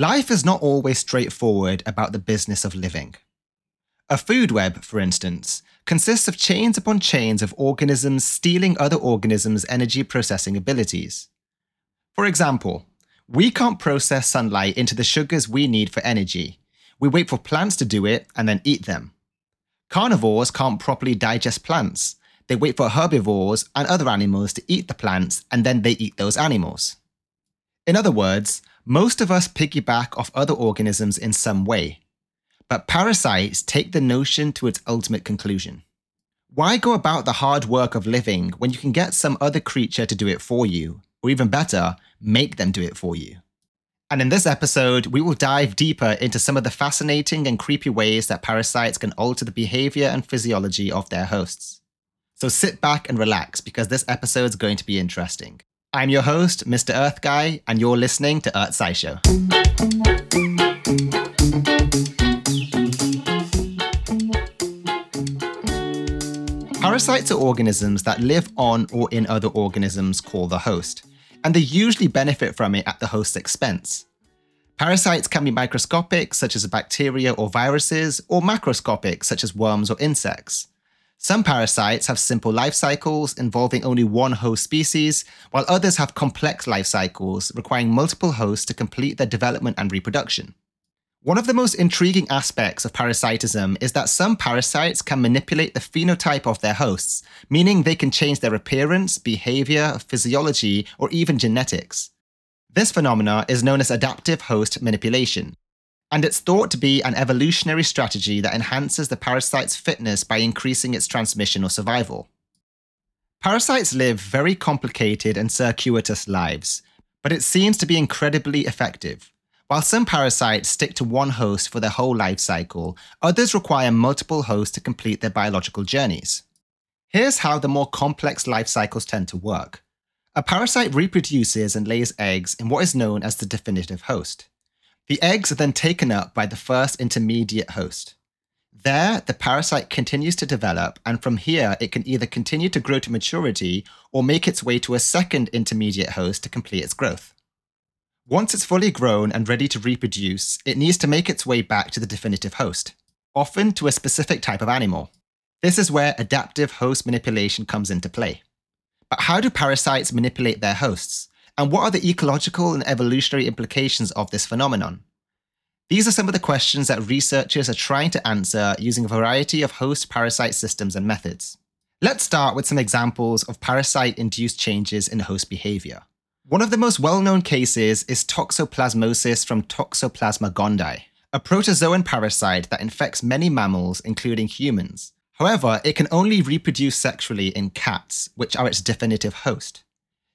Life is not always straightforward about the business of living. A food web, for instance, consists of chains upon chains of organisms stealing other organisms' energy processing abilities. For example, we can't process sunlight into the sugars we need for energy. We wait for plants to do it and then eat them. Carnivores can't properly digest plants. They wait for herbivores and other animals to eat the plants and then they eat those animals. In other words, most of us piggyback off other organisms in some way. But parasites take the notion to its ultimate conclusion. Why go about the hard work of living when you can get some other creature to do it for you? Or even better, make them do it for you. And in this episode, we will dive deeper into some of the fascinating and creepy ways that parasites can alter the behavior and physiology of their hosts. So sit back and relax because this episode is going to be interesting. I'm your host, Mr. Earth Guy, and you're listening to Earth SciShow. Parasites are organisms that live on or in other organisms called the host and they usually benefit from it at the host's expense. Parasites can be microscopic, such as bacteria or viruses, or macroscopic, such as worms or insects. Some parasites have simple life cycles involving only one host species, while others have complex life cycles requiring multiple hosts to complete their development and reproduction. One of the most intriguing aspects of parasitism is that some parasites can manipulate the phenotype of their hosts, meaning they can change their appearance, behavior, physiology, or even genetics. This phenomena is known as adaptive host manipulation, and it's thought to be an evolutionary strategy that enhances the parasite's fitness by increasing its transmission or survival. Parasites live very complicated and circuitous lives, but it seems to be incredibly effective. While some parasites stick to one host for their whole life cycle, others require multiple hosts to complete their biological journeys. Here's how the more complex life cycles tend to work. A parasite reproduces and lays eggs in what is known as the definitive host. The eggs are then taken up by the first intermediate host. There, the parasite continues to develop, and from here, it can either continue to grow to maturity or make its way to a second intermediate host to complete its growth. Once it's fully grown and ready to reproduce, it needs to make its way back to the definitive host, often to a specific type of animal. This is where adaptive host manipulation comes into play. But how do parasites manipulate their hosts? And what are the ecological and evolutionary implications of this phenomenon? These are some of the questions that researchers are trying to answer using a variety of host parasite systems and methods. Let's start with some examples of parasite induced changes in host behavior. One of the most well-known cases is toxoplasmosis from Toxoplasma gondii, a protozoan parasite that infects many mammals, including humans. However, it can only reproduce sexually in cats, which are its definitive host.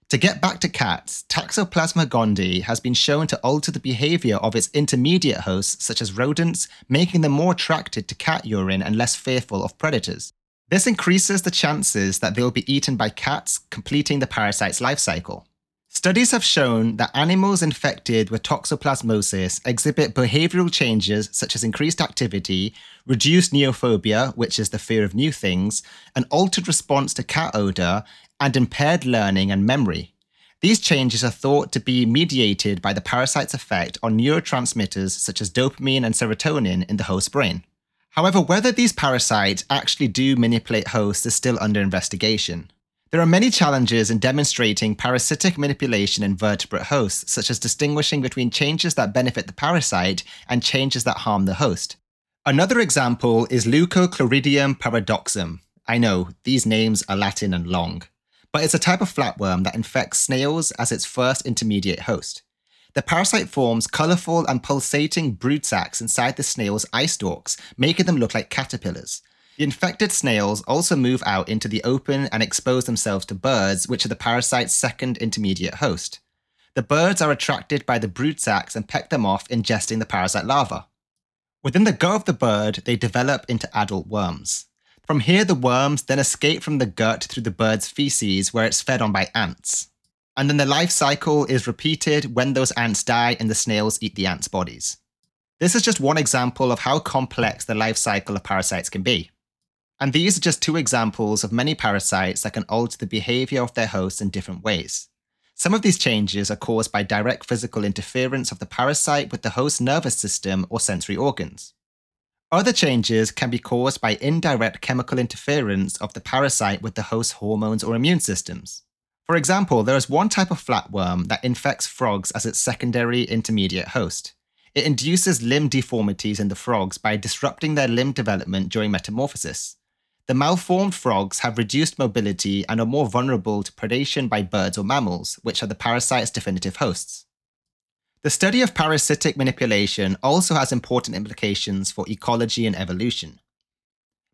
To get back to cats, Toxoplasma gondii has been shown to alter the behavior of its intermediate hosts, such as rodents, making them more attracted to cat urine and less fearful of predators. This increases the chances that they will be eaten by cats, completing the parasite's life cycle. Studies have shown that animals infected with toxoplasmosis exhibit behavioral changes such as increased activity, reduced neophobia, which is the fear of new things, an altered response to cat odor, and impaired learning and memory. These changes are thought to be mediated by the parasite's effect on neurotransmitters such as dopamine and serotonin in the host brain. However, whether these parasites actually do manipulate hosts is still under investigation. There are many challenges in demonstrating parasitic manipulation in vertebrate hosts, such as distinguishing between changes that benefit the parasite and changes that harm the host. Another example is Leucochloridium paradoxum. I know, these names are Latin and long, but it's a type of flatworm that infects snails as its first intermediate host. The parasite forms colorful and pulsating brood sacs inside the snail's eye stalks, making them look like caterpillars. The infected snails also move out into the open and expose themselves to birds, which are the parasite's second intermediate host. The birds are attracted by the brood sacs and peck them off, ingesting the parasite larva. Within the gut of the bird, they develop into adult worms. From here, the worms then escape from the gut through the bird's feces, where it's fed on by ants. And then the life cycle is repeated when those ants die and the snails eat the ants' bodies. This is just one example of how complex the life cycle of parasites can be. And these are just two examples of many parasites that can alter the behavior of their hosts in different ways. Some of these changes are caused by direct physical interference of the parasite with the host's nervous system or sensory organs. Other changes can be caused by indirect chemical interference of the parasite with the host's hormones or immune systems. For example, there is one type of flatworm that infects frogs as its secondary intermediate host. It induces limb deformities in the frogs by disrupting their limb development during metamorphosis. The malformed frogs have reduced mobility and are more vulnerable to predation by birds or mammals, which are the parasite's definitive hosts. The study of parasitic manipulation also has important implications for ecology and evolution.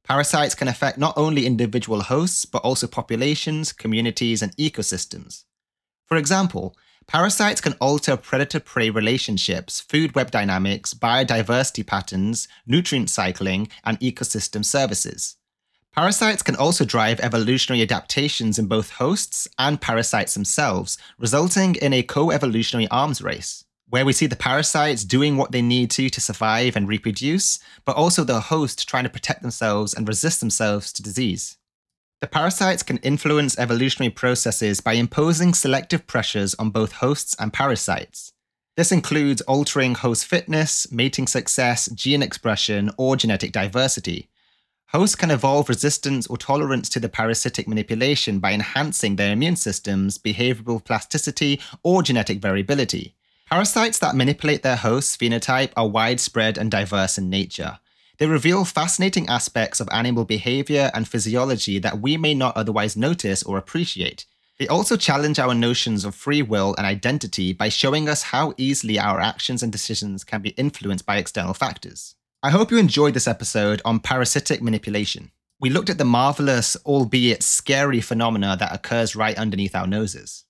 Parasites can affect not only individual hosts, but also populations, communities, and ecosystems. For example, parasites can alter predator prey relationships, food web dynamics, biodiversity patterns, nutrient cycling, and ecosystem services. Parasites can also drive evolutionary adaptations in both hosts and parasites themselves, resulting in a co evolutionary arms race, where we see the parasites doing what they need to to survive and reproduce, but also the host trying to protect themselves and resist themselves to disease. The parasites can influence evolutionary processes by imposing selective pressures on both hosts and parasites. This includes altering host fitness, mating success, gene expression, or genetic diversity, Hosts can evolve resistance or tolerance to the parasitic manipulation by enhancing their immune systems, behavioral plasticity, or genetic variability. Parasites that manipulate their host's phenotype are widespread and diverse in nature. They reveal fascinating aspects of animal behavior and physiology that we may not otherwise notice or appreciate. They also challenge our notions of free will and identity by showing us how easily our actions and decisions can be influenced by external factors. I hope you enjoyed this episode on parasitic manipulation. We looked at the marvelous, albeit scary phenomena that occurs right underneath our noses.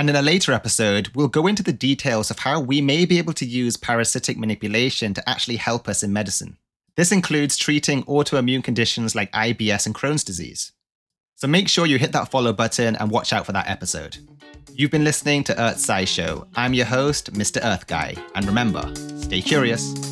And in a later episode, we'll go into the details of how we may be able to use parasitic manipulation to actually help us in medicine. This includes treating autoimmune conditions like IBS and Crohn's disease. So make sure you hit that follow button and watch out for that episode. You've been listening to Earth Sci Show. I'm your host, Mr. Earth Guy. And remember, stay curious.